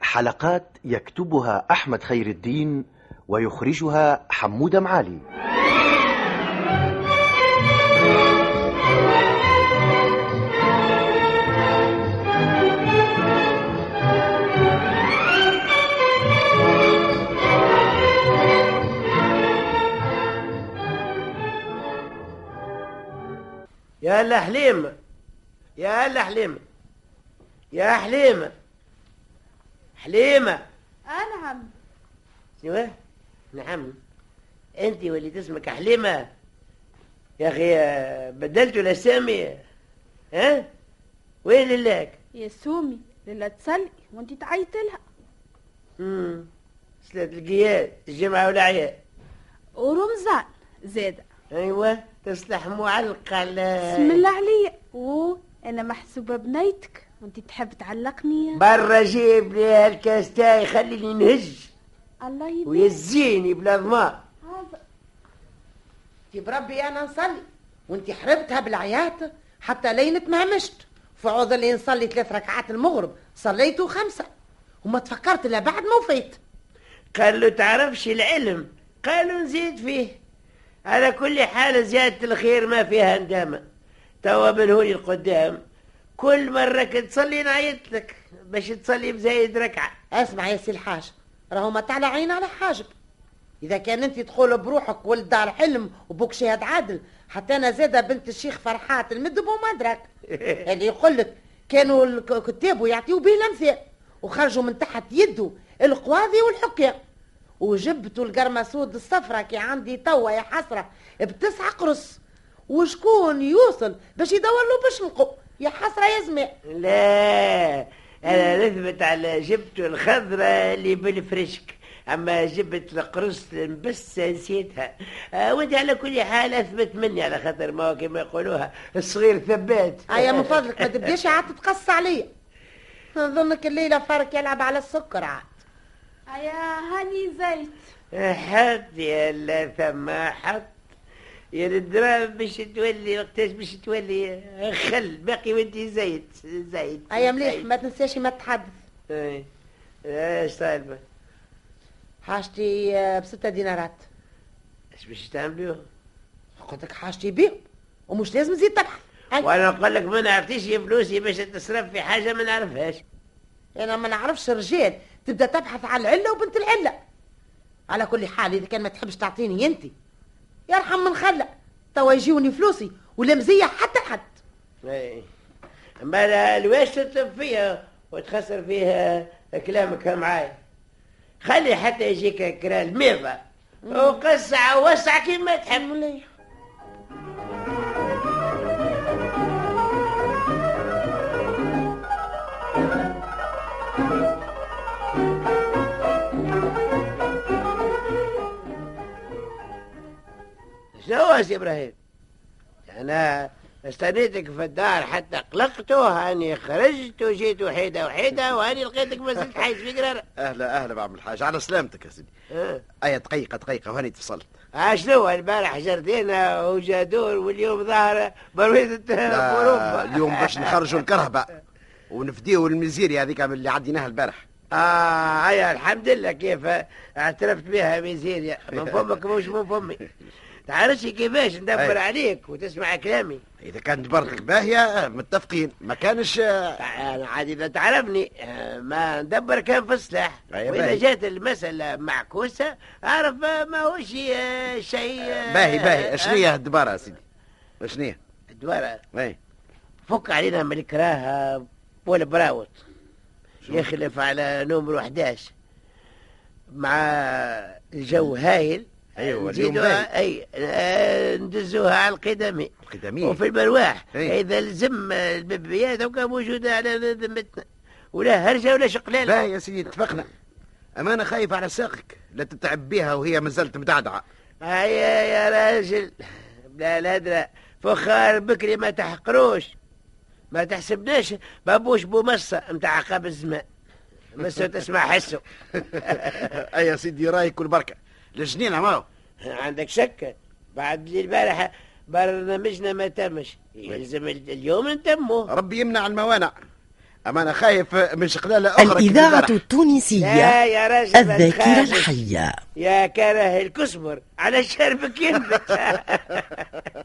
حلقات يكتبها أحمد خير الدين ويخرجها حمودة معالي. يا هلا حليمة يا هلا حليمة يا حليمة. حليمة. آه نعم أيوه نعم. أنت وليت اسمك حليمة. يا أخي آه، بدلتوا الاسامي ها؟ وين لك؟ يا سومي للا تصلي وأنت تعيط لها. امم صلاة القياد الجمعة والأعياد. ورمضان زادة أيوه تصلح معلقة على بسم الله عليا. اوه أنا محسوبة بنيتك. وانت تحب تعلقني برا جيب لي هالكاس تاعي خليني نهج. الله يبارك. ويزيني بلا ضمان هذا. انت بربي أنا نصلي. وانت حربتها بالعياط حتى لين تمهمشت في عوض اللي نصلي ثلاث ركعات المغرب صليتوا خمسة. وما تفكرت إلا بعد ما وفيت. قال له تعرفش العلم؟ قالوا نزيد فيه. على كل حال زيادة الخير ما فيها ندامة توا من هوني القدام. كل مرة كنت تصلي نعيط لك باش تصلي بزايد ركعة. اسمع يا سي الحاج راهو ما تعلى عين على حاجب. إذا كان أنت تقول بروحك ولد دار حلم وبوك شهاد عادل حتى أنا زاده بنت الشيخ فرحات المدب ومدرك. اللي يقول لك كانوا الكتاب يعطيوا به الأمثال وخرجوا من تحت يده القواضي والحكام. وجبتوا القرمسود الصفرة كي عندي توا يا حسرة بتسعة قرص. وشكون يوصل باش يدور له بشنقه يا حسرة يا زمان لا أنا نثبت على جبته الخضراء اللي بالفرشك أما جبت القرص المبسة نسيتها. آه وانت على كل حال أثبت مني على خاطر ما هو كما يقولوها الصغير ثبات. هيا من فضلك ما تبداش عاد تتقص عليا. نظنك الليلة فارك يلعب على السكر عاد. يا هاني زيت. حط يا لا ثم حط يا الدراهم باش تولي وقتاش باش تولي خل باقي وانت زيت زيت هيا مليح. ما تنساش ما تحدث اي إيش طالبة حاجتي آه، بستة دينارات. إيش باش تعملوا قلت لك حاجتي بيهم ومش لازم تزيد تبحث. وأنا نقول لك ما نعرفتيش فلوسي باش تصرف في حاجة ما نعرفهاش. أنا ما نعرفش رجال تبدأ تبحث على العلة وبنت العلة. على كل حال إذا كان ما تحبش تعطيني أنت. يرحم من خلق توا يجيوني فلوسي ولا مزية حتى حد اي أما الواش تطلب فيها وتخسر فيها كلامك معاي خلي حتى يجيك كرا الميضة وقسع ووسع كيما تحب. مليح شنو سي إبراهيم. أنا استنيتك في الدار حتى قلقته هاني خرجت وجيت وحيدة وحيدة وهاني لقيتك ما زلت حايز في قرار أهلا أهلا بعم الحاج. على سلامتك يا سيدي. اي دقيقة دقيقة وهاني اتصلت آه، شنو؟ البارح جردينا وجادور واليوم ظهر برويدة لا، أوروبا. اليوم باش نخرجوا الكرهبه ونفديو المزيري هذيك اللي عديناها البارح. آه هيا الحمد لله كيف اعترفت بها ميزيريا من فمك مش من فمي. تعرفش كيفاش ندبر أي. عليك وتسمع كلامي. إذا كانت برك باهية آه، متفقين. ما كانش آه، أنا عادي إذا تعرفني آه، ما ندبر كان في السلاح وإذا. جات المسألة معكوسة أعرف ما هوش شيء باهي باهي. أشنية الدبارة سيدي؟ أشنية؟ الدوارة؟ أي. فك علينا من الكراهة والبراوت يخلف على نمرو 11 مع الجو هايل أيوة، اليوم نزيدوها أي آه، ندزوها على القدمي. القدمية. وفي المرواح أي. إذا لزم البيبيات وكان موجودة على ذمتنا. ولا هرجة ولا شقلاله لا يا سيدي اتفقنا. اما أنا خايف على ساقك لا تتعب بيها وهي مازالت مدعدعة. هيا يا راجل. بلا الهدرة فخار بكري ما تحقروش. ما تحسبناش. بابوش بومصة متاع عقاب الزمان. مسو تسمع حسه أي يا سيدي رأيك والبركة. الجنينه ماهو عندك شك؟ بعد اللي البارحة برنامجنا ما تمش يلزم اليوم نتمه ربي يمنع الموانع. أما أنا خايف من شقلاله أخرى كيف الإذاعة. التونسية لا يا راجل ما الذاكرة. الحية. يا كره الكسبر على شربك ينبت.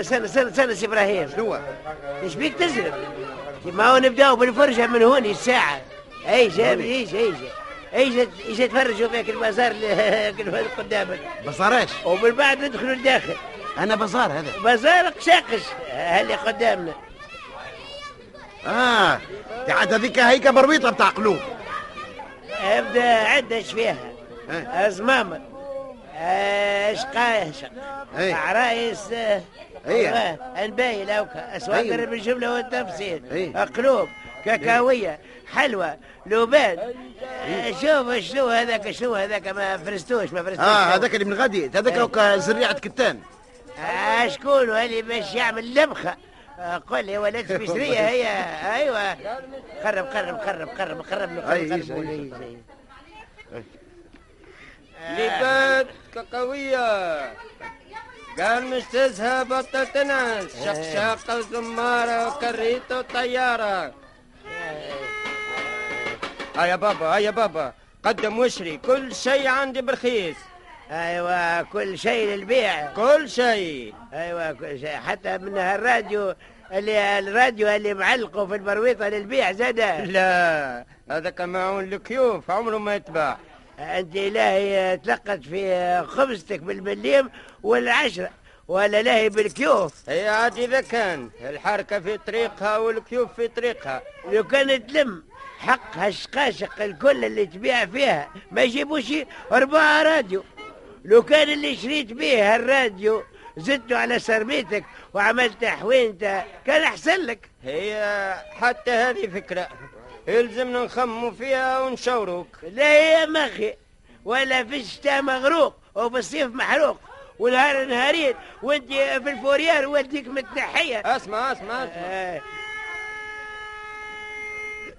استنى استنى استنى استنى سي إبراهيم. شنو؟ إيش بيك تزرب؟ ما هو نبداو بالفرجة من هون الساعة. أي جاب إيش إيش إيش إيش تفرجوا فيك البازار اللي قدامك. بصاراش ومن بعد ندخلوا لداخل. أنا بازار هذا. بازار قشاقش اللي قدامنا. آه عاد هذيك هيك بربيطة بتاع قلوب ابدأ عدة إيش فيها؟ إيه. ازمامة اشقايش إيه. عرايس آه، إيه. آه، انباي لوكا اسواقر أيوة. بالجملة والتفصيل إيه. قلوب كاكاوية حلوى لوبان شوف شنو هذاك شنو هذاك ما فرستوش ما فرستوش آه هذاك اللي من غادي هذاك إيه. لو زريعه كتان آه، شكون اللي باش يعمل لبخه آه، قل لي ولد بشرية هي أيوه قرب قرب قرب قرب قرب له أي، قرب إيش، قرب إيش. إيش، إيش. لباد كقوية. قال مش تذهب بطل تنعس شقشاقة وزمارة وكريتة وطيارة ها يا بابا ها يا بابا. قدم وشري. كل شيء عندي برخيص أيوه كل شيء للبيع. كل شيء أيوه كل شيء حتى من الراديو اللي الراديو اللي معلقه في البرويطة للبيع زاد لا هذاك معون الكيوف. عمره ما يتباع. انت لاهي تلقت في خبزتك بالمليم والعشرة ولا لاهي بالكيوف؟ هي عاد إذا كان. الحركة في طريقها والكيوف في طريقها. لو كانت تلم حق هالشقاشق الكل اللي تبيع فيها ما يجيبوش أربعة راديو. لو كان اللي شريت بيه هالراديو زدته على سربيتك وعملت حوينته كان أحسن لك. هي حتى هذه فكرة. يلزمنا نخموا فيها ونشوروك لا هي مخي ولا في الشتاء مغروق وفي الصيف محروق. ونهار نهارين وانت في الفوريار والديك متنحية. اسمع اسمع اسمع. آه.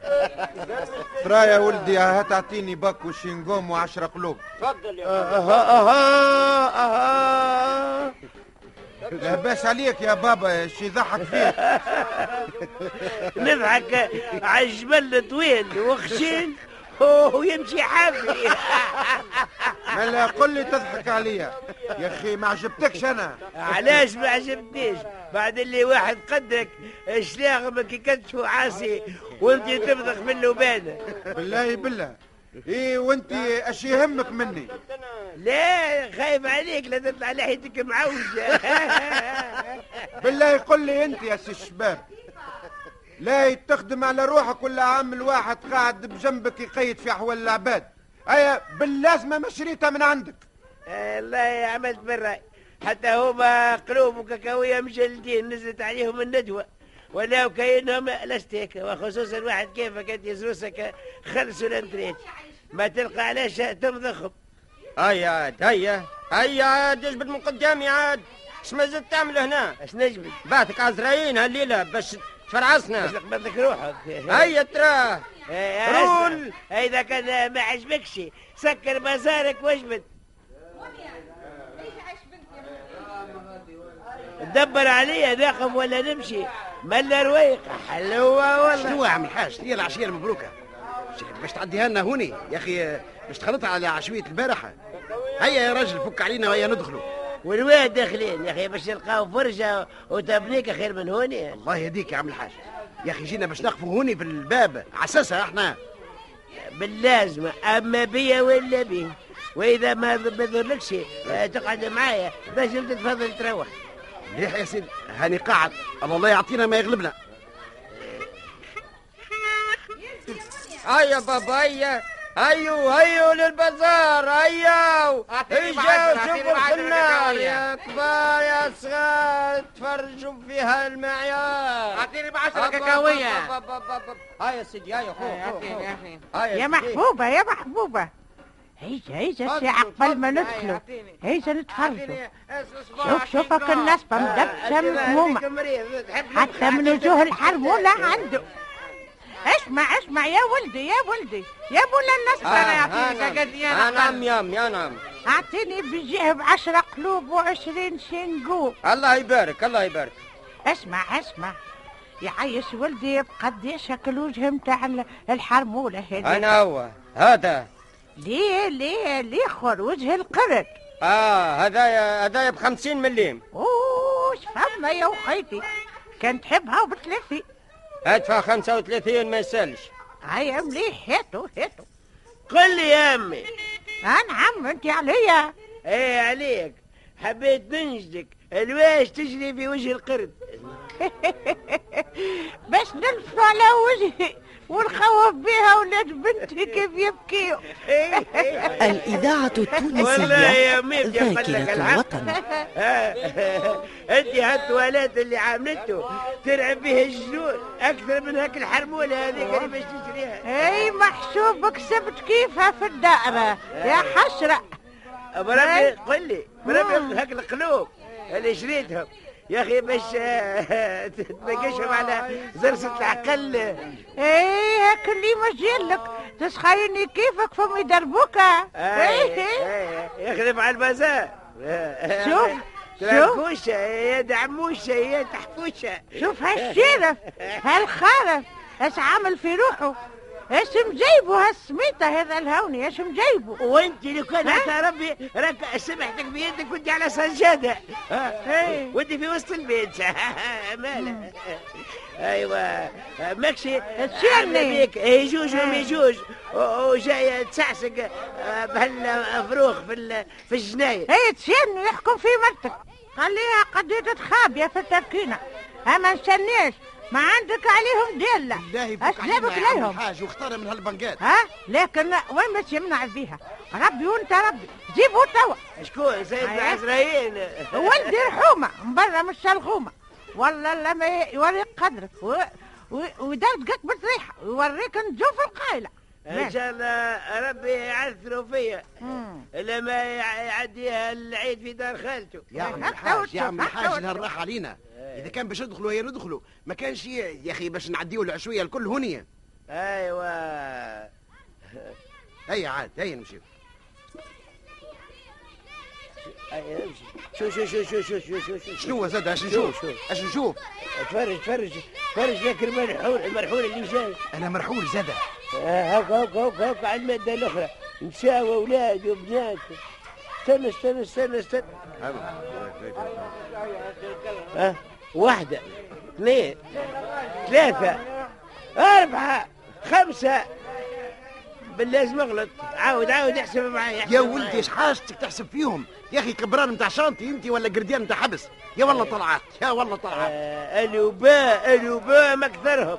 ترى يا ولدي ها تعطيني باك وشينغوم وعشرة قلوب. تفضل يا أها أها أها. لاباس عليك يا بابا شي يضحك فيك. نضحك على الجبل طويل وخشين ويمشي حافي. ملا قل لي تضحك عليا. يا أخي ما عجبتكش أنا. علاش ما عجبتنيش؟ بعد اللي واحد قدرك شلاغمك يكتشف عاسي وانت تبضخ من لبانه. بالله بالله. إيه وأنت اش يهمك مني. لا خايف عليك لا تطلع لحيتك معوجه بالله قل لي أنت يا سي الشباب. لا تخدم على روحك ولا عامل واحد قاعد بجنبك يقيد في أحوال العباد. أيا باللازمة ما شريتها من عندك. والله عملت بالرأي حتى هما قلوب وكاكاوية مجلدين نزلت عليهم الندوة. ولو كأنهم لاستيك وخصوصا واحد كيفك أنت زروسك خلصوا الانتريت ما تلقى علاش تمضخهم هيا عاد هيا هيا عاد اجبد من قدامي عاد؟ اش ما زلت تعمل هنا؟ اش نجبد؟ بعتك عزرايين هالليلة باش تفرعصنا باش نقبضك روحك. هيا تراه إيه، رول. أسمع. إذا كان ما عجبكش سكر بازارك واجبد. دبر عليا نقف ولا نمشي. ملا رويقة حلوة والله. شنو يا عم الحاج؟ هي العشية المبروكة؟ باش تعديها لنا هوني. يا أخي باش تخلطها على عشوية البارحة. هيا يا راجل فك علينا وهيا ندخلوا. والواد داخلين. يا أخي باش يلقاو فرجه وتبنيك خير من هوني. الله يهديك يا عم الحاج. يا أخي جينا باش نقفوا هوني في الباب. عساسها إحنا. باللازمه أما بيا ولا بيه وإذا ما ضرلكش آه، تقعد معايا. باش تفضل تروح. مليح يا سيدي. هاني قاعد. الله يعطينا ما يغلبنا. هيا بابا هيا. هيو هيو للبازار هيو اجا شوفوا الخنار يا كبار يا صغار تفرجوا فيها المعيار. أعطيني بعشرة كاكاوية هيا سيدي هيا خو يا. محبوبة يا محبوبة. هيجا هيجا ساعة قبل ما. ندخلوا. هيجا نتفرجوا. شوف شوفك النصبة مدبشة مهمومة. حتى من وجوه الحرمولة عنده. اسمع اسمع يا ولدي يا ولدي يا بولا آه، أنا آه، يعطيني نعم. كاكا آه، نعم يام يا نعم. أعطيني بجيه بعشرة قلوب وعشرين شنقوب الله يبارك الله يبارك. اسمع اسمع. يعيش ولدي بقديش هاك الوجه متاع ال- الحرمولة هذه أنا هو. هذا. ليه ليه ليه خور وجه القرد؟ آه هذايا هذايا ب 50 مليم. اوش فما يا وخيتي كان تحبها وبثلاثين أدفع 35 ما يسألش. هيا مليح هاتو هاتو. قل لي يا أمي. نعم أنت عليا. إيه عليك. حبيت ننجدك الواش تجري في وجه القرد. بس نلف على وجهي. ونخوف بها ولاد بنتي كيف يبكيوا. الإذاعة والله يا التونسية ذاكرة. الوطن. أنت هالتواليت اللي عاملته تلعب به الجنون. أكثر من هاك الحرمولة هذيك اللي باش تشريها. أي محسوب كسبت كيفها في الدائرة. يا حسرة بربي قل لي بربي هاك القلوب اللي شريتهم. يا أخي باش آه، تنقشهم على زرسة العقل. اي هاك اللي مجيلك تسخيني كيفك فم يدربوك؟ آي، آي، يخلف على البازار. شوف، تركوشة يا دعموشة يا تحفوشة شوف هالشرف هالخرف. اش عامل في روحه؟ إيش مجيبو هالسميتة هذا الهوني؟ إيش مجيبو وانت لو كان يا ربي راك سمحتك بيدك كنت على سجادة. إيه. وانت في وسط البيت. مالك؟ أيوه. ماكشي تشرني بيك. يجوج وما يجوج وجاي تسعسق آه، بهالفروخ في في الجناية. اي تشرني يحكم في مرتك. خليها قضيه تخابيه في التركينه أما نستناش ما عندك عليهم يا عم ليهم. الحاج واختار من هالبنقات ها؟ لكن وين باش يمنع بيها ربي وانت ربي. جيبوا توا. شكون؟ سيدنا أيوة. عزرائيل ولدي رحومة من برا مش الغومة. والله لما يوريك قدرك. ويدردقك بالريحة. ويوريك نجوف القايلة. إن شاء الله ربي يعثروا فيا. لما يع- يعديها العيد في دار خالته. يا عم الحاج يا عم الحاج الهالراحة علينا. إذا كان باش ندخلوا هي ندخلوا ما كانش يا أخي باش نعديوا العشوية الكل هونية. أيوه. هيا عاد هيا نمشيو. أيوة، امشي. شو شو شو شو شو شو شو شو شنو زاد؟ اش شو- نشوف. شو؟ اش نشوف. تفرج تفرج تفرج ذاك المرحول المرحول اللي جاي. أنا مرحول زاد. آه، هاك هاك هاك هاك على المادة الأخرى. نساء وأولاد وبنات. استنى استنى استنى استنى. واحدة. اثنين. ثلاثة. أربعة. خمسة. باللازم أغلط. عاود عاود احسب معي احسب يا. ولدي إيش حاجتك تحسب فيهم؟ يا أخي كبران نتاع شانتي أنت ولا قرديان نتاع حبس؟ يا والله طلعات يا والله طلعات آه، الوباء ألوباء مكثرهم.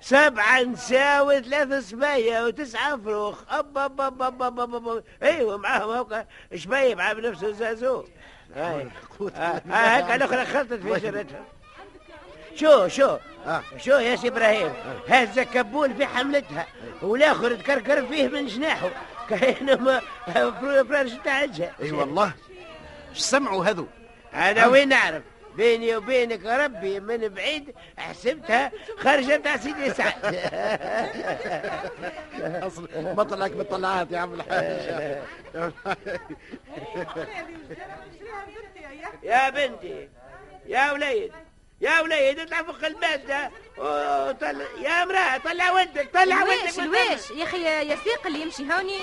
سبعة نساء وثلاثة سبايا وتسعة فروخ. أب أب أب أب أب أب أب. أيوة معاهم هوكا شبيب عامل نفسه زازو. هاي. آه، آه، هكا الأخرى خلطت في شرتها شو شو؟ آه. شو يا سي إبراهيم؟ هذا كبول في حملتها والاخر تكركر فيه من جناحه. كانما فرارش تاعجها إي والله. سمعوا هذو؟ أنا وين نعرف؟ بيني وبينك ربي من بعيد حسبتها خارجه بتاع سيدي سعد. أصل ما طلعك بالطلعات يا عم الحاج. يا بنتي يا وليد يا وليد اطلع فوق المادة. وطلع يا امرأة طلع ولدك طلع من الواش يا أخي يا سيق اللي يمشي هوني.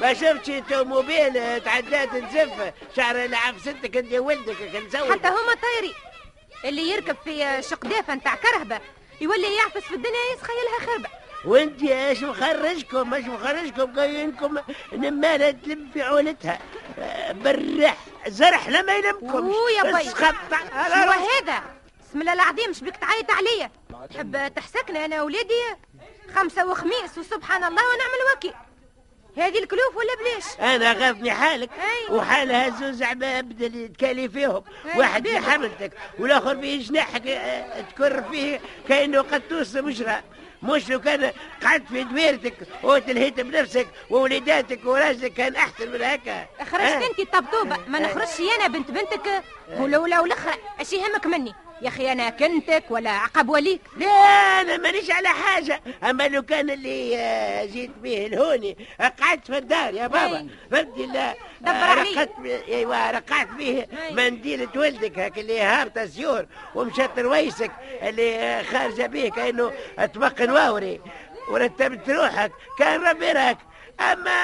ما شفتش توموبيل تعدات نزف شعر لعب ستك انت ولدك كنزوج حتى هما طايري. اللي يركب في شقدافة نتاع كرهبة يولي يعفس في الدنيا يسخيلها خربة. وانت إيش مخرجكم؟ إيش مخرجكم؟ قايلينكم نمالة تلم في عولتها. برح زرح لما يلمكم يا بي. هذا؟ بسم الله العظيم مش بك تعيط عليا؟ تحب تحسكنا أنا ولادي خمسة وخميس وسبحان الله ونعم الوكيل. هذه الكلوف ولا بلاش؟ أنا غاضني حالك. أيوة. وحالها زوز عباد اللي تكالي فيهم. أيوة، واحد في. حملتك والآخر في جناحك آه، تكر فيه كأنه قطوس مجرى مش لو كان قعدت في دويرتك وتلهيت بنفسك ووليداتك وراجلك كان أحسن من هكا. خرجت. انت الطبطوبة ما نخرجش أنا بنت بنتك. ولولا والاخرى اش يهمك مني. يا أخي أنا كنتك ولا عقب وليك لا أنا مانيش على حاجة أما لو كان اللي آه، جيت به الهوني قعدت في الدار يا بابا. فهمتي دبر آه،. رقدت ب- ايوا رقعت به. منديلة ولدك هاك اللي هابطه سيور ومشات رويسك اللي آه، خارجة به كأنه تبقن واوري ورتبت روحك كان ربي راك أما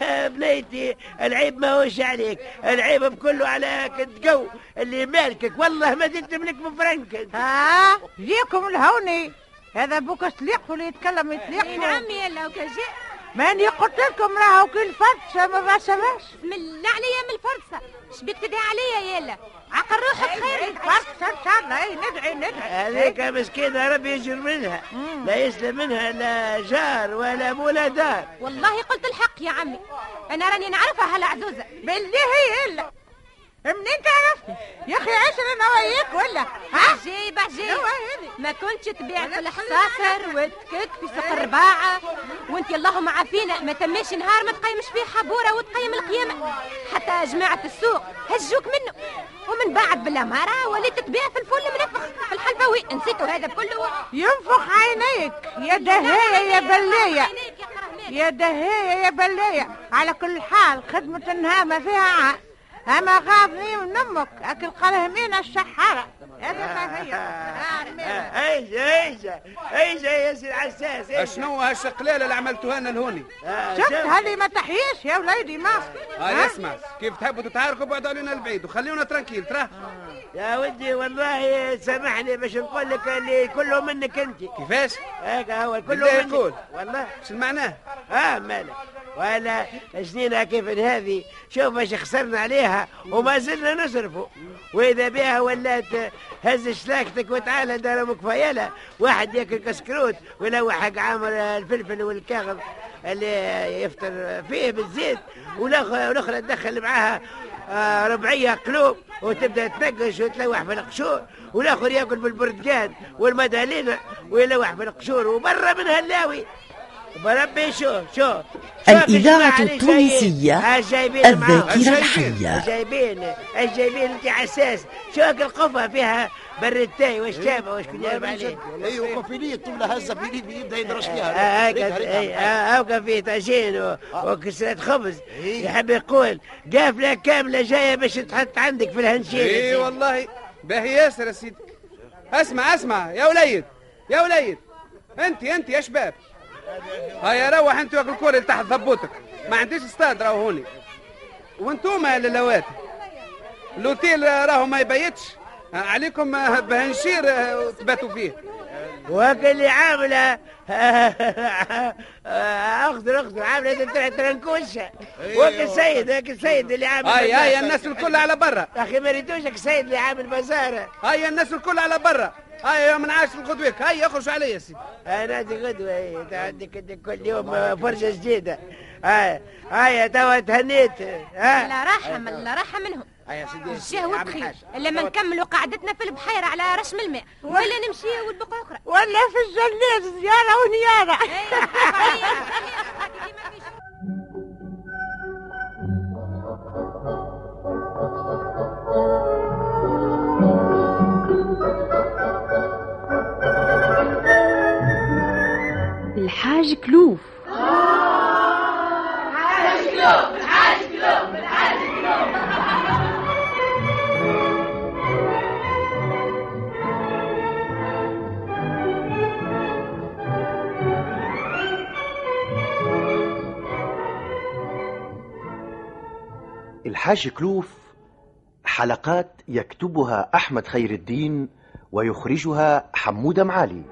بنيتي العيب ما هوش عليك. العيب بكله على كنت قو. اللي مالكك والله ما دلت ملك بفرنك ها؟ جيكم الهوني. هذا بوك سليق واللي يتكلم يتليق اي نعم يلا وكجاء ماني قلت لكم راهو كل فرشة ما بسماش بسم الله عليا من الفرصة. اش بك تدعي عليا يلا؟ عقل روحك خير. فرشة إن شاء الله. أي ندعي ندعي. هذيك مسكينة ربي يجر منها. لا يسلم منها لا جار ولا ولا دار. والله قلت الحق يا عمي. أنا راني نعرفها هالعزوزة بالله هي إلا. منين تعرفني؟ يا أخي عشرة أنا وياك ولا؟ ها؟ عجيب عجيب. ما كنتش تبيع في الحصاصر وتكك في سوق الرباعة. وأنت اللهم عافينا ما تماش نهار ما تقيمش فيه حبورة وتقيم القيامة حتى جماعة السوق هجوك منه. ومن بعد بالأمارة وليت تبيع في الفل منفخ في الحلفاوي. نسيتوا هذا كله. ينفخ عينيك. يا دهية يا بلية. يا دهية يا بلية. على كل حال خدمة النهار ما فيها عاد أما غاضني من أمك أكل قلهمين الشحارة هذا ما هي؟ آه، ايجا ايجا ايجا يا سي العساس. شنو هالشقلالة اللي عملتوها لنا الهوني آه، شفت. هاللي ما تحييش يا وليدي ما. هاي اسمع كيف تحبوا تتعاركوا بعدوا علينا البعيد؟ وخليونا ترانكيل تراه يا ودي والله سامحني باش نقول لك اللي كله منك أنت. كيفاش؟ هيك هو كله منك. يقول. والله. شو معناه؟ آه مالك. ولا سنينها كيف هذه؟ شوف إيش خسرنا عليها وما زلنا نصرفوا. وإذا بها ولات هز شلاكتك وتعالى دار أمك فيلا. واحد ياكل كسكروت ويلوح حق عامر الفلفل والكاغذ اللي يفطر فيه بالزيت. والاخرى تدخل معاها آه، ربعية قلوب وتبدأ تنقش وتلوح في القشور. والآخر ياكل بالبرتقال والمدالينة ويلوح في القشور. وبرا منها اللاوي بربي شوف شوف شوف الإذاعة التونسية. الذاكرة. الحية. جايبين جايبين أنت حساس شوف القفة فيها؟ برتاي واش تابع واش كنت جايب عليه اي وكفيلية طولة هزة في ايدي يبدا يدرس آه، فيها. هكا آه، هكا فيه طاجين و- وكسرة خبز. يحب يقول قافلة كاملة جاية باش تحط عندك في الهنشير اي والله. باهي ياسر يا سيدي. اسمع اسمع. يا وليد يا وليد. أنت أنت يا شباب. هيا روح انت واكل كوري تحت ضبوتك ما عنديش استاد راهو هوني وانتوما يا للوات الاوتيل راهو ما يبيتش. عليكم بهنشير تباتوا فيه. وهكا اللي عاملة. اخضر اخضر عاملة ترى ترنكوشة وهكا السيد هكا السيد اللي عامل هاي. هاي الناس الكل على برا. أخي ما ريدوشك السيد اللي عامل بازار هاي الناس الكل على برا. هاي يا من عاش الغدويك هاي اخرجوا علي يا سيدي؟ أنا دي غدوة هي، إنت عندك كل يوم فرشة جديدة. هاي هاي توا تهنيت. ها لا راحة من لا راحة منهم. هاي يا سيدي الشهوة بخير حاجة. إلا ما نكملوا قعدتنا في البحيرة على رشم الماء. ولا نمشي والبقى أخرى. ولا في الجنات زيارة ونيارة. الحاج كلوف الحاج كلوف حلقات يكتبها أحمد خير الدين ويخرجها حمودة معالي.